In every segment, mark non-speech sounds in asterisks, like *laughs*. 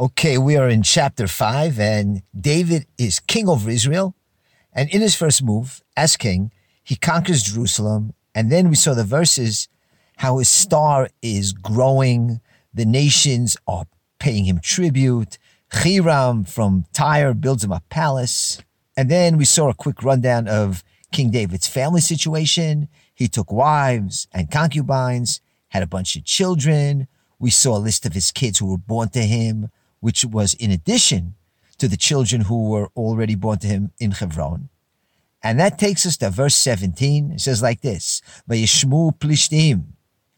Okay, we are in chapter 5, and David is king over Israel. And in his first move, as king, he conquers Jerusalem. And then we saw the verses how his star is growing. The nations are paying him tribute. Hiram from Tyre builds him a palace. And then we saw a quick rundown of King David's family situation. He took wives and concubines, had a bunch of children. We saw a list of his kids who were born to him, which was in addition to the children who were already born to him in Hebron. And that takes us to verse 17. It says like this, Vayishmu plishtim.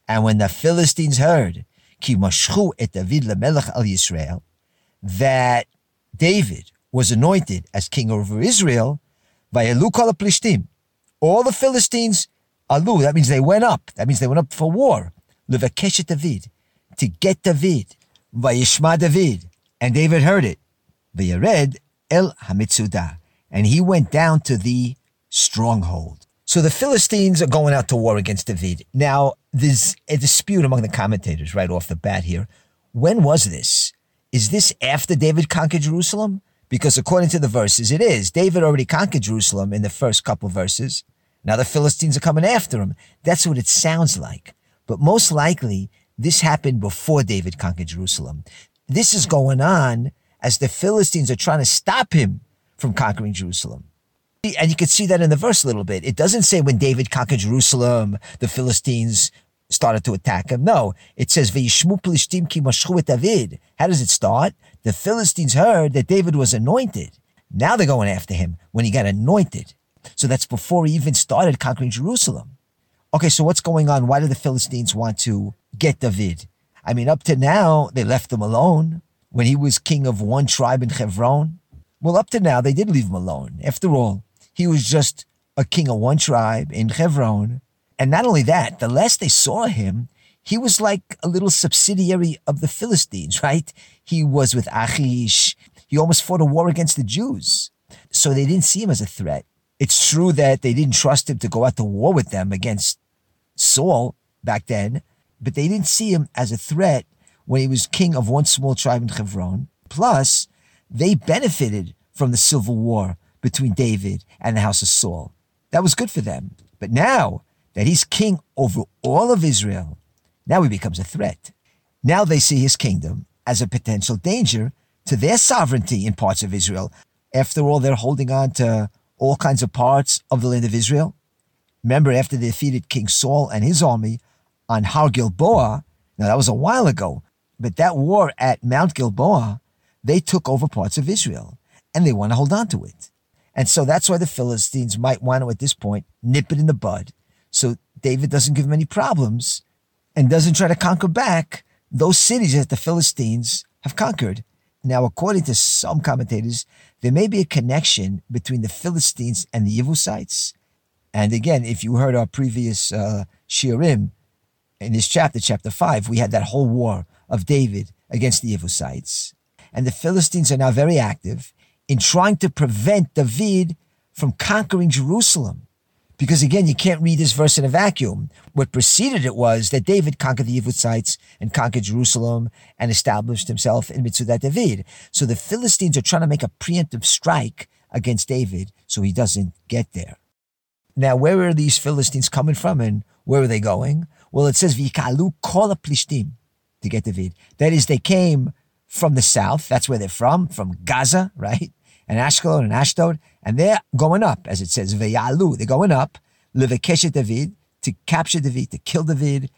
And when the Philistines heard, Ki mashchu et David lemelech al Yisrael, that David was anointed as king over Israel, Vayalu kol plishtim. All the Philistines alu, that means they went up. That means they went up for war. Levakeshet David, to get David. Vayishma David. And David heard it. Vayared el hamitzudah. And he went down to the stronghold. So the Philistines are going out to war against David. Now, there's a dispute among the commentators right off the bat here. When was this? Is this after David conquered Jerusalem? Because according to the verses, it is. David already conquered Jerusalem in the first couple verses. Now the Philistines are coming after him. That's what it sounds like. But most likely, this happened before David conquered Jerusalem. This is hmm. going on as the Philistines are trying to stop him from conquering Jerusalem. And you can see that in the verse a little bit. It doesn't say when David conquered Jerusalem, the Philistines started to attack him. No, it says, plishtim ki David. How does it start? The Philistines heard that David was anointed. Now they're going after him when he got anointed. So that's before he even started conquering Jerusalem. Okay, so what's going on? Why do the Philistines want to get David? I mean, up to now, they left him alone when he was king of one tribe in Hebron. Well, up to now, they did leave him alone. After all, he was just a king of one tribe in Hebron. And not only that, the last they saw him, he was like a little subsidiary of the Philistines, right? He was with Achish. He almost fought a war against the Jews. So they didn't see him as a threat. It's true that they didn't trust him to go out to war with them against Saul back then, but they didn't see him as a threat when he was king of one small tribe in Hebron. Plus, they benefited from the civil war between David and the house of Saul. That was good for them. But now that he's king over all of Israel, now he becomes a threat. Now they see his kingdom as a potential danger to their sovereignty in parts of Israel. After all, they're holding on to all kinds of parts of the land of Israel. Remember, after they defeated King Saul and his army on Har Gilboa, now that was a while ago, but that war at Mount Gilboa, they took over parts of Israel and they want to hold on to it. And so that's why the Philistines might want to, at this point, nip it in the bud. So David doesn't give them any problems and doesn't try to conquer back those cities that the Philistines have conquered. Now, according to some commentators, there may be a connection between the Philistines and the Yevusites. And again, if you heard our previous uh, Shiurim in this chapter, chapter 5, we had that whole war of David against the Yevusites. And the Philistines are now very active in trying to prevent David from conquering Jerusalem. Because again, you can't read this verse in a vacuum. What preceded it was that David conquered the Yevusites and conquered Jerusalem and established himself in Mitzudat David. So the Philistines are trying to make a preemptive strike against David so he doesn't get there. Now, where are these Philistines coming from and where are they going? Well, it says, Vikalu kol plishtim to get David. That is, they came from the south. That's where they're from, from Gaza, *laughs* right? And Ashkelon and Ashdod. And they're going up, as it says, Veyalu. They're going up, Levekeshet David, to capture David, to kill David.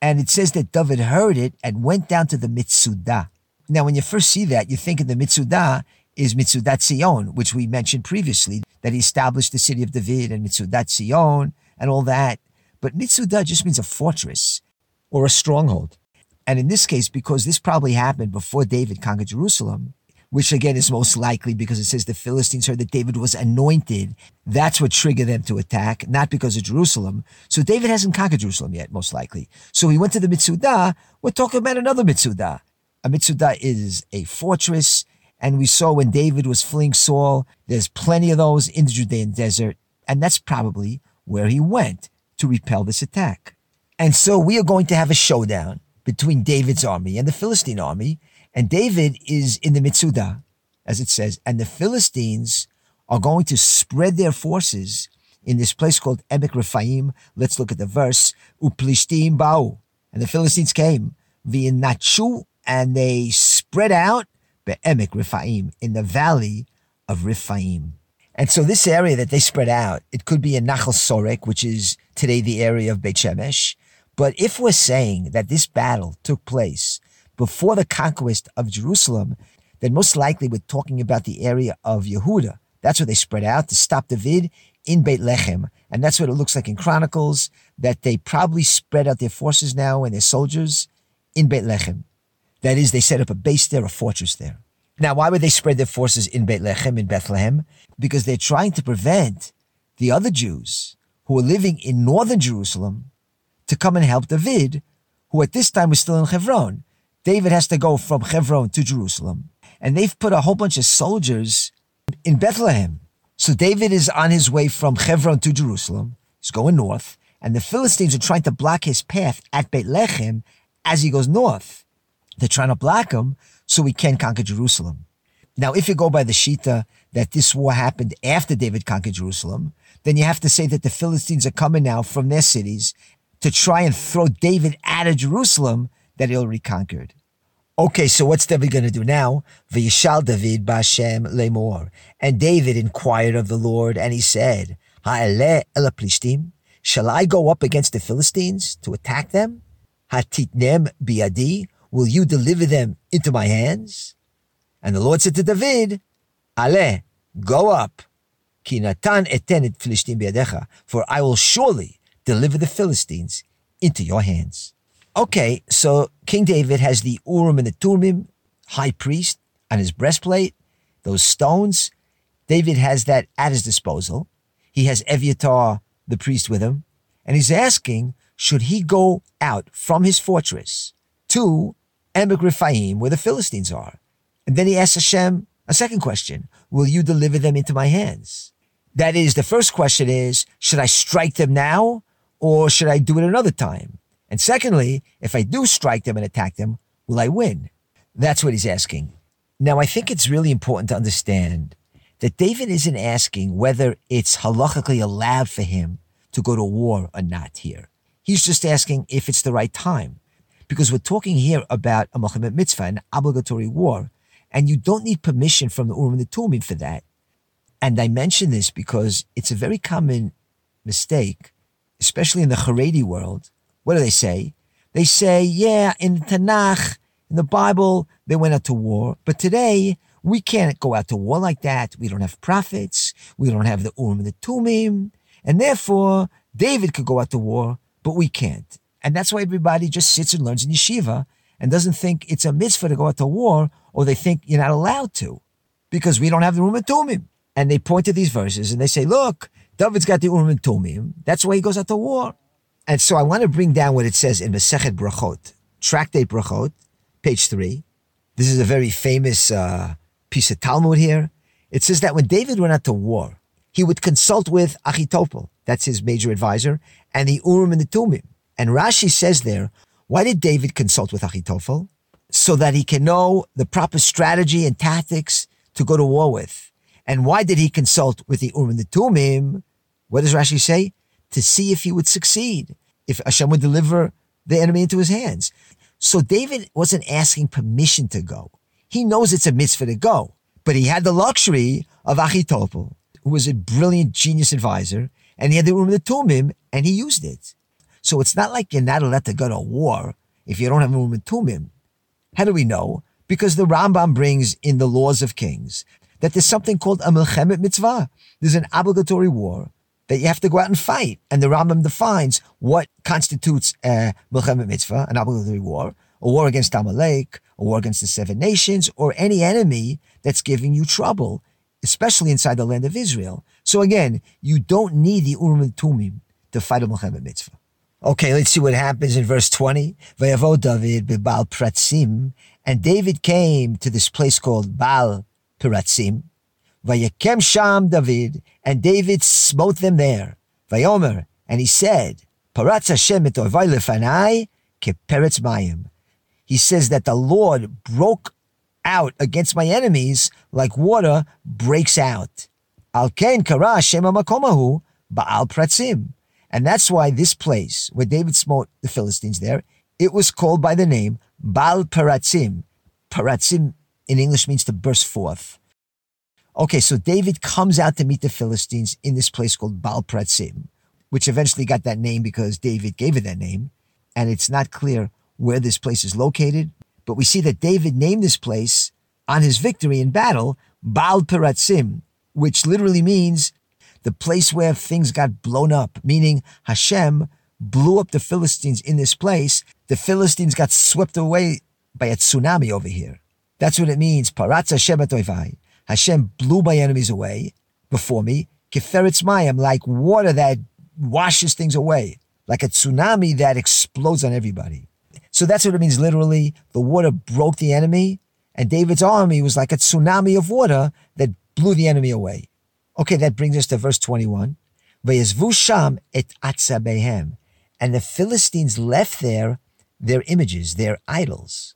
And it says that David heard it and went down to the Mitzudah. Now, when you first see that, you think of the Mitzudah is Mitzudat Zion, which we mentioned previously, that he established the city of David and Mitzudat Zion and all that. But Mitzudah just means a fortress or a stronghold. And in this case, because this probably happened before David conquered Jerusalem, which again is most likely because it says the Philistines heard that David was anointed. That's what triggered them to attack, not because of Jerusalem. So David hasn't conquered Jerusalem yet, most likely. So he went to the Mitzudah. We're talking about another Mitzudah. A Mitzudah is a fortress. And we saw when David was fleeing Saul, there's plenty of those in the Judean desert. And that's probably where he went to repel this attack. And so we are going to have a showdown between David's army and the Philistine army. And David is in the Mitzudah, as it says, and the Philistines are going to spread their forces in this place called Emek Rephaim. Let's look at the verse. Uplishtim ba'u. And the Philistines came. V'inachu, and they spread out Emek Rephaim, in the valley of Rephaim. And so this area that they spread out, it could be in Nachal Sorek, which is today the area of Beit Shemesh. But if we're saying that this battle took place before the conquest of Jerusalem, then most likely we're talking about the area of Yehuda. That's where they spread out to stop David in Beit Lechem. And that's what it looks like in Chronicles, that they probably spread out their forces now and their soldiers in Beit Lechem. That is, they set up a base there, a fortress there. Now, why would they spread their forces in Beit Lechem, in Bethlehem? Because they're trying to prevent the other Jews who are living in northern Jerusalem to come and help David, who at this time was still in Hebron. David has to go from Hebron to Jerusalem, and they've put a whole bunch of soldiers in Bethlehem. So David is on his way from Hebron to Jerusalem. He's going north, and the Philistines are trying to block his path at Beit Lechem as he goes north. They're trying to block him so he can conquer Jerusalem. Now, if you go by the Shita that this war happened after David conquered Jerusalem, then you have to say that the Philistines are coming now from their cities to try and throw David out of Jerusalem that he already conquered. Okay, so what's David going to do now? Vayishal David Bashem lemor. And David inquired of the Lord, and he said, Shall I go up against the Philistines to attack them? Hatitnem biadi. Will you deliver them into my hands? And the Lord said to David, Ale, go up. Ki natan for I will surely deliver the Philistines into your hands. Okay, so King David has the Urim and the Tumim, high priest, on his breastplate, those stones. David has that at his disposal. He has Eviatar, the priest, with him, and he's asking, should he go out from his fortress to Emek Rephaim, where the Philistines are. And then he asks Hashem a second question. Will you deliver them into my hands? That is, the first question is, should I strike them now or should I do it another time? And secondly, if I do strike them and attack them, will I win? That's what he's asking. Now, I think it's really important to understand that David isn't asking whether it's halachically allowed for him to go to war or not here. He's just asking if it's the right time because we're talking here about a Milchemet mitzvah, an obligatory war, and you don't need permission from the Urim and the Tumim for that. And I mention this because it's a very common mistake, especially in the Haredi world. What do they say? They say, yeah, in the Tanakh, in the Bible, they went out to war, but today we can't go out to war like that. We don't have prophets. We don't have the Urim and the Tumim. And therefore, David could go out to war, but we can't. And that's why everybody just sits and learns in yeshiva and doesn't think it's a mitzvah to go out to war, or they think you're not allowed to because we don't have the Urim and Tumim. And they point to these verses and they say, look, David's got the Urim and Tumim. That's why he goes out to war. And so I want to bring down what it says in Masechet Brachot, Tractate Brachot, page three. This is a very famous uh, piece of Talmud here. It says that when David went out to war, he would consult with Achitopel, that's his major advisor, and the Urim and the Tumim. And Rashi says there, why did David consult with Achitophel? So that he can know the proper strategy and tactics to go to war with. And why did he consult with the Urim and the Tumim? What does Rashi say? To see if he would succeed, if Hashem would deliver the enemy into his hands. So David wasn't asking permission to go. He knows it's a mitzvah to go, but he had the luxury of Achitophel, who was a brilliant genius advisor, and he had the Urim and the Tumim, and he used it. So it's not like you're not allowed to go to war if you don't have Urim and Tumim. How do we know? Because the Rambam brings in the laws of kings that there's something called a Milchemet Mitzvah. There's an obligatory war that you have to go out and fight. And the Rambam defines what constitutes a Milchemet Mitzvah, an obligatory war, a war against Amalek, a war against the seven nations, or any enemy that's giving you trouble, especially inside the land of Israel. So again, you don't need the Urim and Tumim to fight a Milchemet Mitzvah. Okay, let's see what happens in verse 20. Vayavo David bebal pratzim. And David came to this place called Baal Piratzim. Vayakem Sham David. And David smote them there. Vayomer. And he said, Paratz Hashem et lefanai keperetz mayim. He says that the Lord broke out against my enemies like water breaks out. Al ken kara shema makomahu ba'al pratzim. And that's why this place where David smote the Philistines there, it was called by the name Baal Paratzim. Paratzim in English means to burst forth. Okay, so David comes out to meet the Philistines in this place called Baal Pratzim, which eventually got that name because David gave it that name. And it's not clear where this place is located, but we see that David named this place on his victory in battle Baal Peratzim, which literally means the place where things got blown up, meaning Hashem blew up the Philistines in this place. The Philistines got swept away by a tsunami over here. That's what it means. Paratz Hashem Hashem blew my enemies away before me. Keferetz Mayim, like water that washes things away, like a tsunami that explodes on everybody. So that's what it means literally. The water broke the enemy, and David's army was like a tsunami of water that blew the enemy away. Okay, that brings us to verse 21. sham et atzabehem. And the Philistines left there their images, their idols.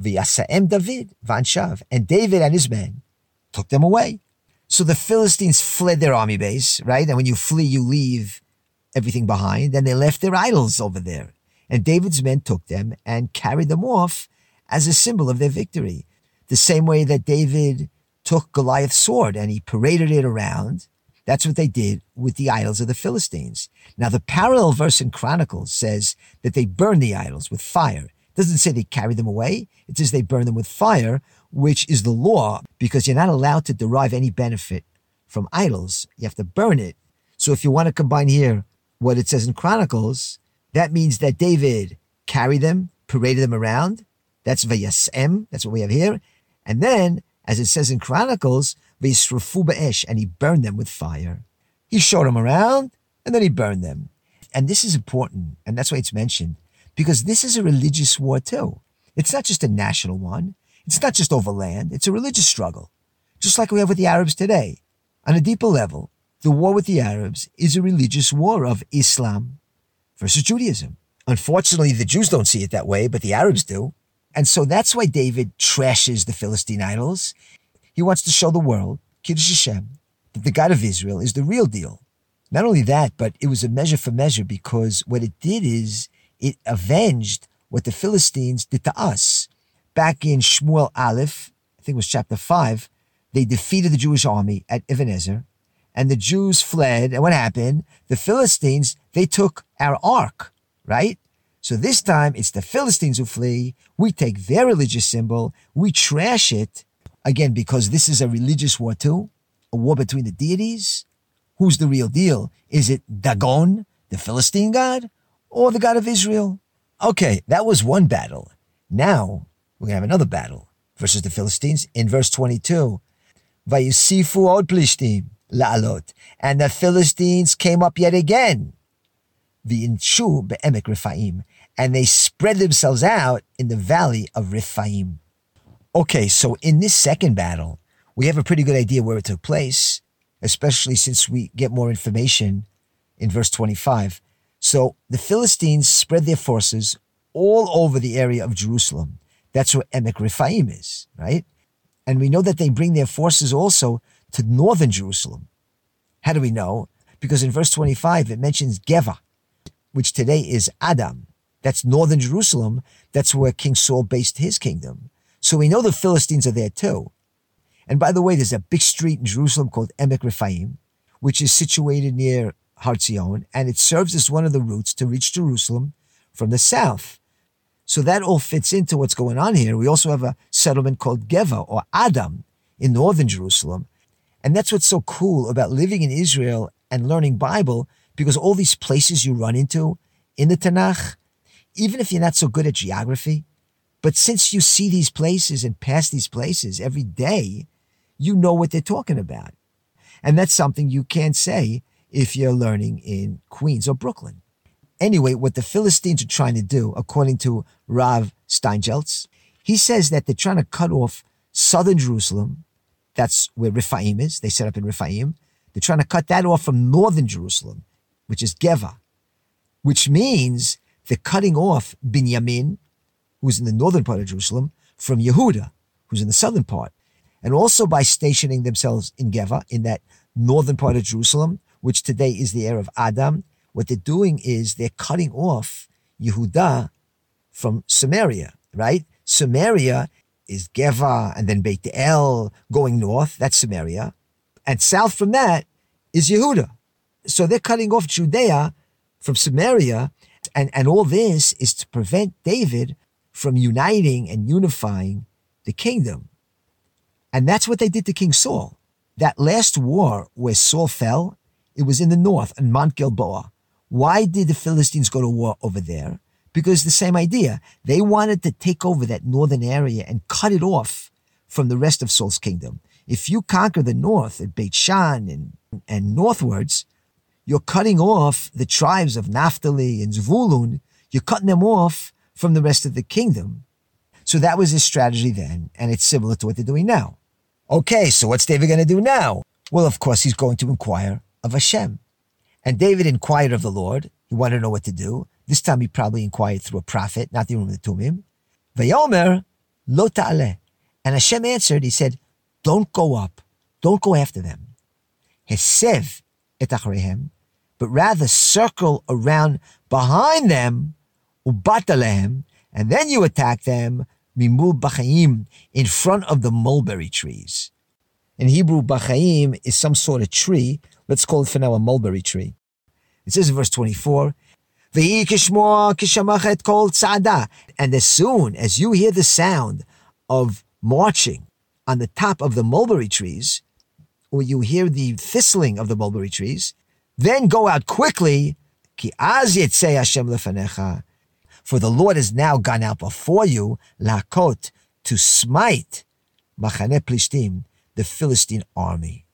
V'yasaem David vanshav. And David and his men took them away. So the Philistines fled their army base, right? And when you flee, you leave everything behind. And they left their idols over there. And David's men took them and carried them off as a symbol of their victory. The same way that David took Goliath's sword and he paraded it around. That's what they did with the idols of the Philistines. Now, the parallel verse in Chronicles says that they burned the idols with fire. Doesn't say they carry them away. It says they burn them with fire, which is the law because you're not allowed to derive any benefit from idols. You have to burn it. So if you want to combine here what it says in Chronicles that means that David carried them, paraded them around. That's Vayasem. That's what we have here. And then, as it says in Chronicles, Vayisrafu Ba'esh, and he burned them with fire. He showed them around, and then he burned them. And this is important, and that's why it's mentioned, because this is a religious war too. It's not just a national one. It's not just over land. It's a religious struggle, just like we have with the Arabs today. On a deeper level, the war with the Arabs is a religious war of Islam versus Judaism. Unfortunately, the Jews don't see it that way, but the Arabs do. And so that's why David trashes the Philistine idols. He wants to show the world, Kiddush Hashem, that the God of Israel is the real deal. Not only that, but it was a measure for measure because what it did is it avenged what the Philistines did to us. Back in Shmuel Aleph, I think it was chapter 5, they defeated the Jewish army at Ebenezer and the Jews fled. And what happened? The Philistines, they took our ark, right? So this time it's the Philistines who flee. We take their religious symbol, we trash it. Again, because this is a religious war too, a war between the deities. Who's the real deal? Is it Dagon, the Philistine god, or the God of Israel? Okay, that was one battle. Now we're going to have another battle versus the Philistines in verse 22. Vayusifu od plishtim. La'alot. And the Philistines came up yet again. V'inshu be'emek Rephaim. And they spread themselves out in the valley of Rephaim. Okay, so in this second battle, we have a pretty good idea where it took place, especially since we get more information in verse 25. So the Philistines spread their forces all over the area of Jerusalem. That's where Emek Rephaim is, right? And we know that they bring their forces also to northern Jerusalem. How do we know? Because in verse 25, it mentions Geva, which today is Adam. That's northern Jerusalem. That's where King Saul based his kingdom. So we know the Philistines are there too. And by the way, there's a big street in Jerusalem called Emek Rephaim, which is situated near Har Zion, and it serves as one of the routes to reach Jerusalem from the south. So that all fits into what's going on here. We also have a settlement called Geva or Adam in northern Jerusalem, and that's what's so cool about living in Israel and learning Bible, because all these places you run into in the Tanakh, even if you're not so good at geography, but since you see these places and pass these places every day, you know what they're talking about. And that's something you can't say if you're learning in Queens or Brooklyn. Anyway, what the Philistines are trying to do, according to Rav Steinsaltz, he says that they're trying to cut off southern Jerusalem that's where Rephaim is. They set up in Rephaim. They're trying to cut that off from northern Jerusalem, which is Geva, which means they're cutting off Binyamin, who's in the northern part of Jerusalem, from Yehuda, who's in the southern part, and also by stationing themselves in Geva, in that northern part of Jerusalem, which today is the area of Adam. What they're doing is they're cutting off Yehuda from Samaria, right? Samaria is Geva and then Beit El going north. That's Samaria. And south from that is Yehuda. So they're cutting off Judea from Samaria. And, and all this is to prevent David from uniting and unifying the kingdom. And that's what they did to King Saul. That last war where Saul fell, it was in the north, in Mount Gilboa. Why did the Philistines go to war over there? Because the same idea. They wanted to take over that northern area and cut it off from the rest of Saul's kingdom. If you conquer the north at Beit Shan and, and northwards, you're cutting off the tribes of Naphtali and Zvulun. You're cutting them off from the rest of the kingdom. So that was his strategy then, and it's similar to what they're doing now. Okay, so what's David going to do now? Well, of course, he's going to inquire of Hashem. And David inquired of the Lord. He wanted to know what to do. This time he probably inquired through a prophet, not the Urim Tumim. Vayomer lo ta'aleh. And Hashem answered, he said, don't go up. Don't go after them. Hesev et but rather circle around behind them, ubatalehem, and then you attack them, mimul b'chaim, in front of the mulberry trees. In Hebrew, b'chaim is some sort of tree. Let's call it for now a mulberry tree. It says in verse 24, and as soon as you hear the sound of marching on the top of the mulberry trees, or you hear the thistling of the mulberry trees, then go out quickly. For the Lord has now gone out before you, lakot, to smite Machane Plishtim, the Philistine army.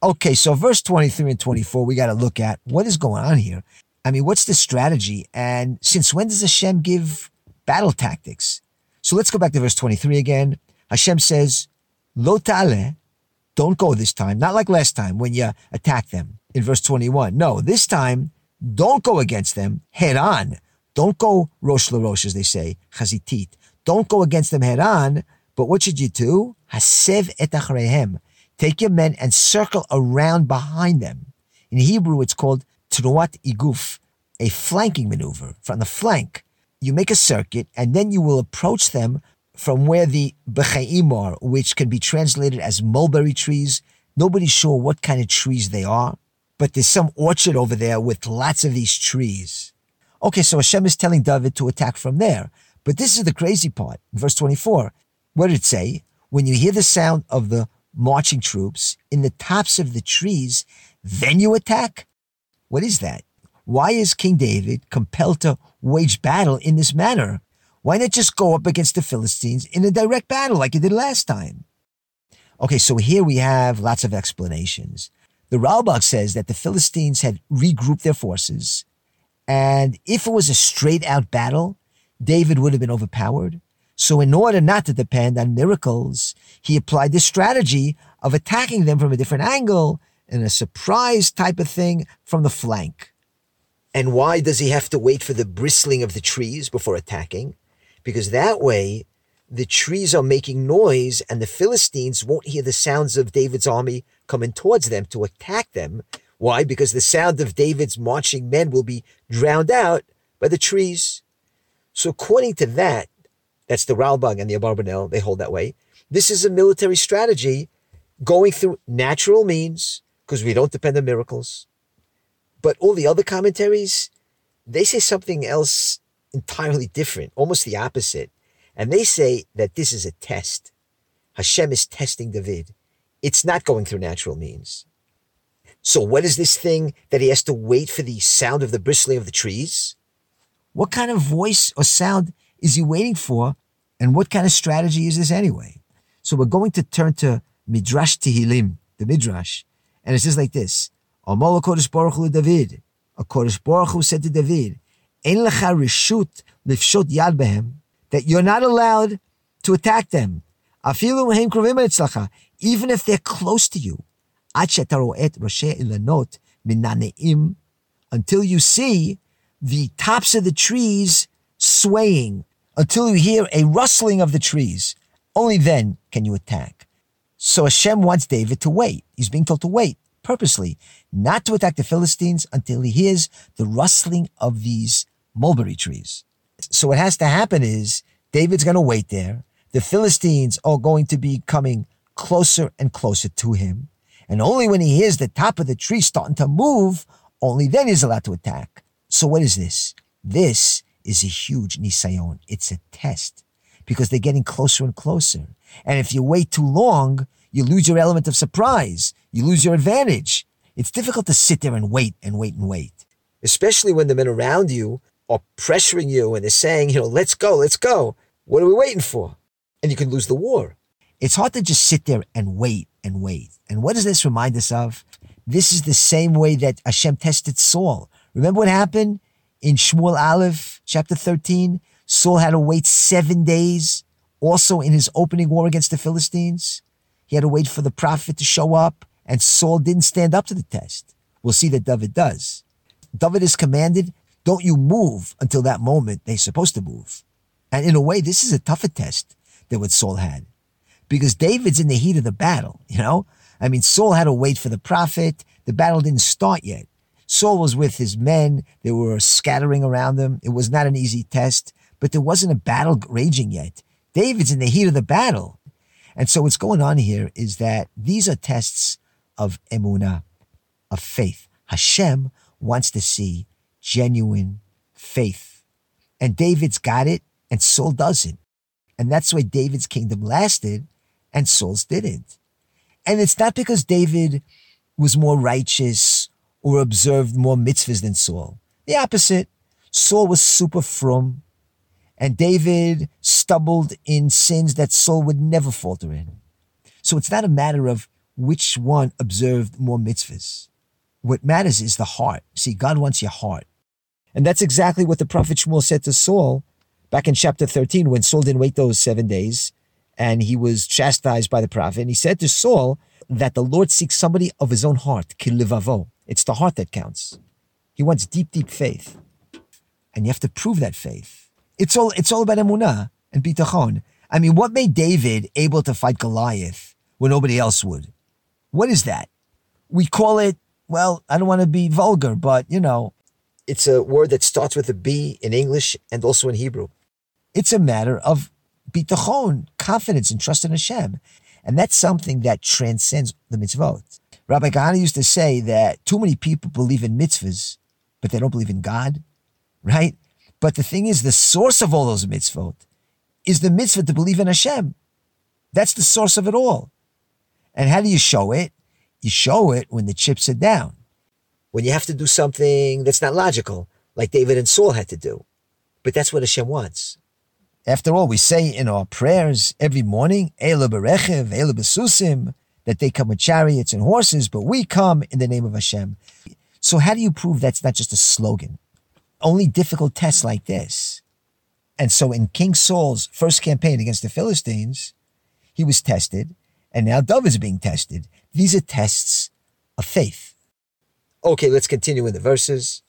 Okay, so verse 23 and 24, we got to look at what is going on here. I mean, what's the strategy? And since when does Hashem give battle tactics? So let's go back to verse 23 again. Hashem says, Lo don't go this time, not like last time when you attack them in verse 21. No, this time, don't go against them head on. Don't go rosh l'rosh, as they say, chazitit. Don't go against them head on, but what should you do? Hasev et achrehem. Take your men and circle around behind them. In Hebrew, it's called truat iguf, a flanking maneuver from the flank. You make a circuit and then you will approach them from where the bechaim are, which can be translated as mulberry trees. Nobody's sure what kind of trees they are, but there's some orchard over there with lots of these trees. Okay, so Hashem is telling David to attack from there. But this is the crazy part. In verse 24, what did it say? When you hear the sound of the marching troops in the tops of the trees, then you attack? What is that? Why is King David compelled to wage battle in this manner? Why not just go up against the Philistines in a direct battle like he did last time? Okay, so here we have lots of explanations. The Ralbag says that the Philistines had regrouped their forces, and if it was a straight out battle, David would have been overpowered. So in order not to depend on miracles, he applied this strategy of attacking them from a different angle in a surprise type of thing from the flank. And why does he have to wait for the bristling of the trees before attacking? Because that way, the trees are making noise and the Philistines won't hear the sounds of David's army coming towards them to attack them. Why? Because the sound of David's marching men will be drowned out by the trees. So according to that, that's the Ralbag and the Abarbanel, they hold that way. This is a military strategy going through natural means because we don't depend on miracles. But all the other commentaries, they say something else entirely different, almost the opposite. And they say that this is a test. Hashem is testing David. It's not going through natural means. So what is this thing that he has to wait for the sound of the bristling of the trees? What kind of voice or sound is he waiting for? And what kind of strategy is this anyway? So we're going to turn to Midrash Tehillim, the Midrash, and it says like this: Baruch David, a Kodesh Baruch Hu said to David, "Ein lecha rishut lifshot yad behem," that you're not allowed to attack them. Afilu mehem krovim even if they're close to you. Ilanot until you see the tops of the trees swaying, until you hear a rustling of the trees. Only then can you attack. So Hashem wants David to wait. He's being told to wait purposely, not to attack the Philistines until he hears the rustling of these mulberry trees. So what has to happen is David's going to wait there. The Philistines are going to be coming closer and closer to him. And only when he hears the top of the tree starting to move, only then he's allowed to attack. So what is this? This is a huge nisayon. It's a test because they're getting closer and closer. And if you wait too long, you lose your element of surprise. You lose your advantage. It's difficult to sit there and wait and wait and wait, especially when the men around you are pressuring you and they're saying, you know, let's go, let's go. What are we waiting for? And you can lose the war. It's hard to just sit there and wait and wait. And what does this remind us of? This is the same way that Hashem tested Saul. Remember what happened in Shmuel Aleph, chapter 13? Saul had to wait seven days, also in his opening war against the Philistines. He had to wait for the prophet to show up, and Saul didn't stand up to the test. We'll see that David does. David is commanded, don't you move until that moment they're supposed to move. And in a way, this is a tougher test than what Saul had. Because David's in the heat of the battle, you know? I mean, Saul had to wait for the prophet. The battle didn't start yet. Saul was with his men. They were scattering around them. It was not an easy test, but there wasn't a battle raging yet. David's in the heat of the battle. And so what's going on here is that these are tests of emuna, of faith. Hashem wants to see genuine faith. And David's got it and Saul doesn't. And that's why David's kingdom lasted and Saul's didn't. And it's not because David was more righteous or observed more mitzvahs than Saul. The opposite. Saul was super frum, and David stumbled in sins that Saul would never falter in. So it's not a matter of which one observed more mitzvahs. What matters is the heart. See, God wants your heart. And that's exactly what the prophet Shmuel said to Saul back in chapter 13 when Saul didn't wait those seven days and he was chastised by the prophet. And he said to Saul that the Lord seeks somebody of his own heart, kilivavo. It's the heart that counts. He wants deep, deep faith. And you have to prove that faith. It's all, it's all about emunah and bitachon. I mean, what made David able to fight Goliath when nobody else would? What is that? We call it, well, I don't want to be vulgar, but you know, it's a word that starts with a B in English and also in Hebrew. It's a matter of bitachon, confidence and trust in Hashem. And that's something that transcends the mitzvot. Rabbi Kahana used to say that too many people believe in mitzvahs, but they don't believe in God, right? But the thing is, the source of all those mitzvot is the mitzvah to believe in Hashem. That's the source of it all. And how do you show it? You show it when the chips are down. When you have to do something that's not logical, like David and Saul had to do. But that's what Hashem wants. After all, we say in our prayers every morning, Ela berechev, Ela besusim, that they come with chariots and horses, but we come in the name of Hashem. So how do you prove that's not just a slogan? Only difficult tests like this. And so in King Saul's first campaign against the Philistines, he was tested, and now David's being tested. These are tests of faith. Okay, let's continue in the verses.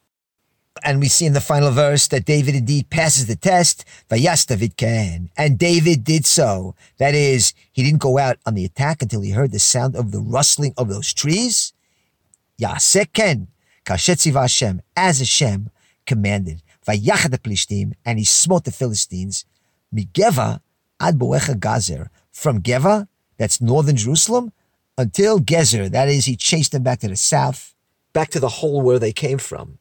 And we see in the final verse that David indeed passes the test. Vayas David. And David did so. That is, he didn't go out on the attack until he heard the sound of the rustling of those trees. Yaseh ken. Kashetziv Hashem. As Hashem commanded. Vayachad Plishtim. And he smote the Philistines. Migeva ad Boecha Gazer. From Geva, that's northern Jerusalem, until Gezer. That is, he chased them back to the south, back to the hole where they came from.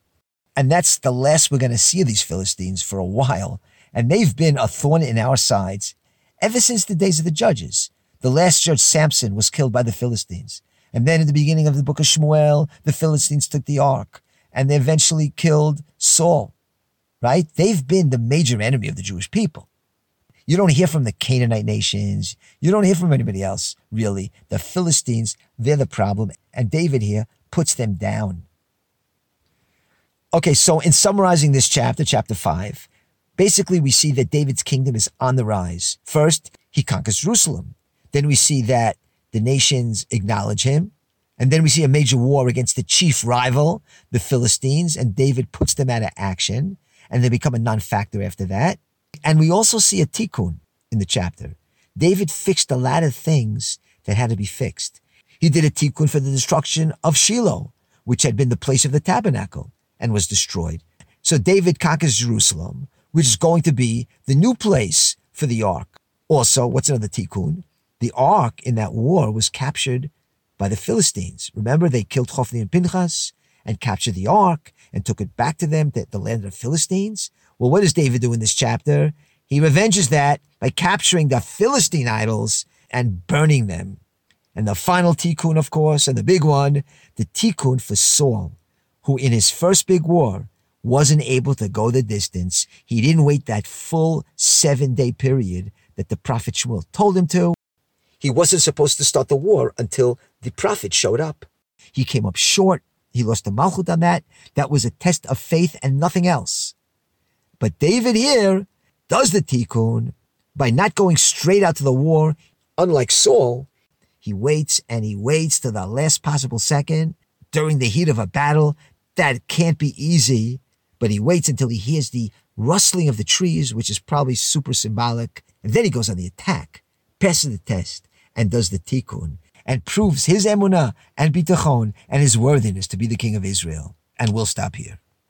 And that's the last we're going to see of these Philistines for a while. And they've been a thorn in our sides ever since the days of the judges. The last judge, Samson, was killed by the Philistines. And then in the beginning of the book of Shmuel, the Philistines took the ark and they eventually killed Saul, right? They've been the major enemy of the Jewish people. You don't hear from the Canaanite nations. You don't hear from anybody else, really. The Philistines, they're the problem. And David here puts them down. Okay, so in summarizing this chapter, chapter five, basically we see that David's kingdom is on the rise. First, he conquers Jerusalem. Then we see that the nations acknowledge him. And then we see a major war against the chief rival, the Philistines, and David puts them out of action and they become a non-factor after that. And we also see a tikkun in the chapter. David fixed a lot of things that had to be fixed. He did a tikkun for the destruction of Shiloh, which had been the place of the tabernacle and was destroyed. So David conquers Jerusalem, which is going to be the new place for the ark. Also, what's another tikkun? The ark in that war was captured by the Philistines. Remember, they killed Hophni and Pinchas and captured the ark and took it back to them, the, the land of the Philistines. Well, what does David do in this chapter? He revenges that by capturing the Philistine idols and burning them. And the final tikkun, of course, and the big one, the tikkun for Saul, who in his first big war wasn't able to go the distance. He didn't wait that full seven day period that the prophet Shmuel told him to. He wasn't supposed to start the war until the prophet showed up. He came up short. He lost the malchut on that. That was a test of faith and nothing else. But David here does the tikkun by not going straight out to the war. Unlike Saul, he waits and he waits to the last possible second during the heat of a battle. That can't be easy, but he waits until he hears the rustling of the trees, which is probably super symbolic. And then he goes on the attack, passes the test, and does the tikkun, and proves his emunah and bitachon and his worthiness to be the king of Israel. And we'll stop here.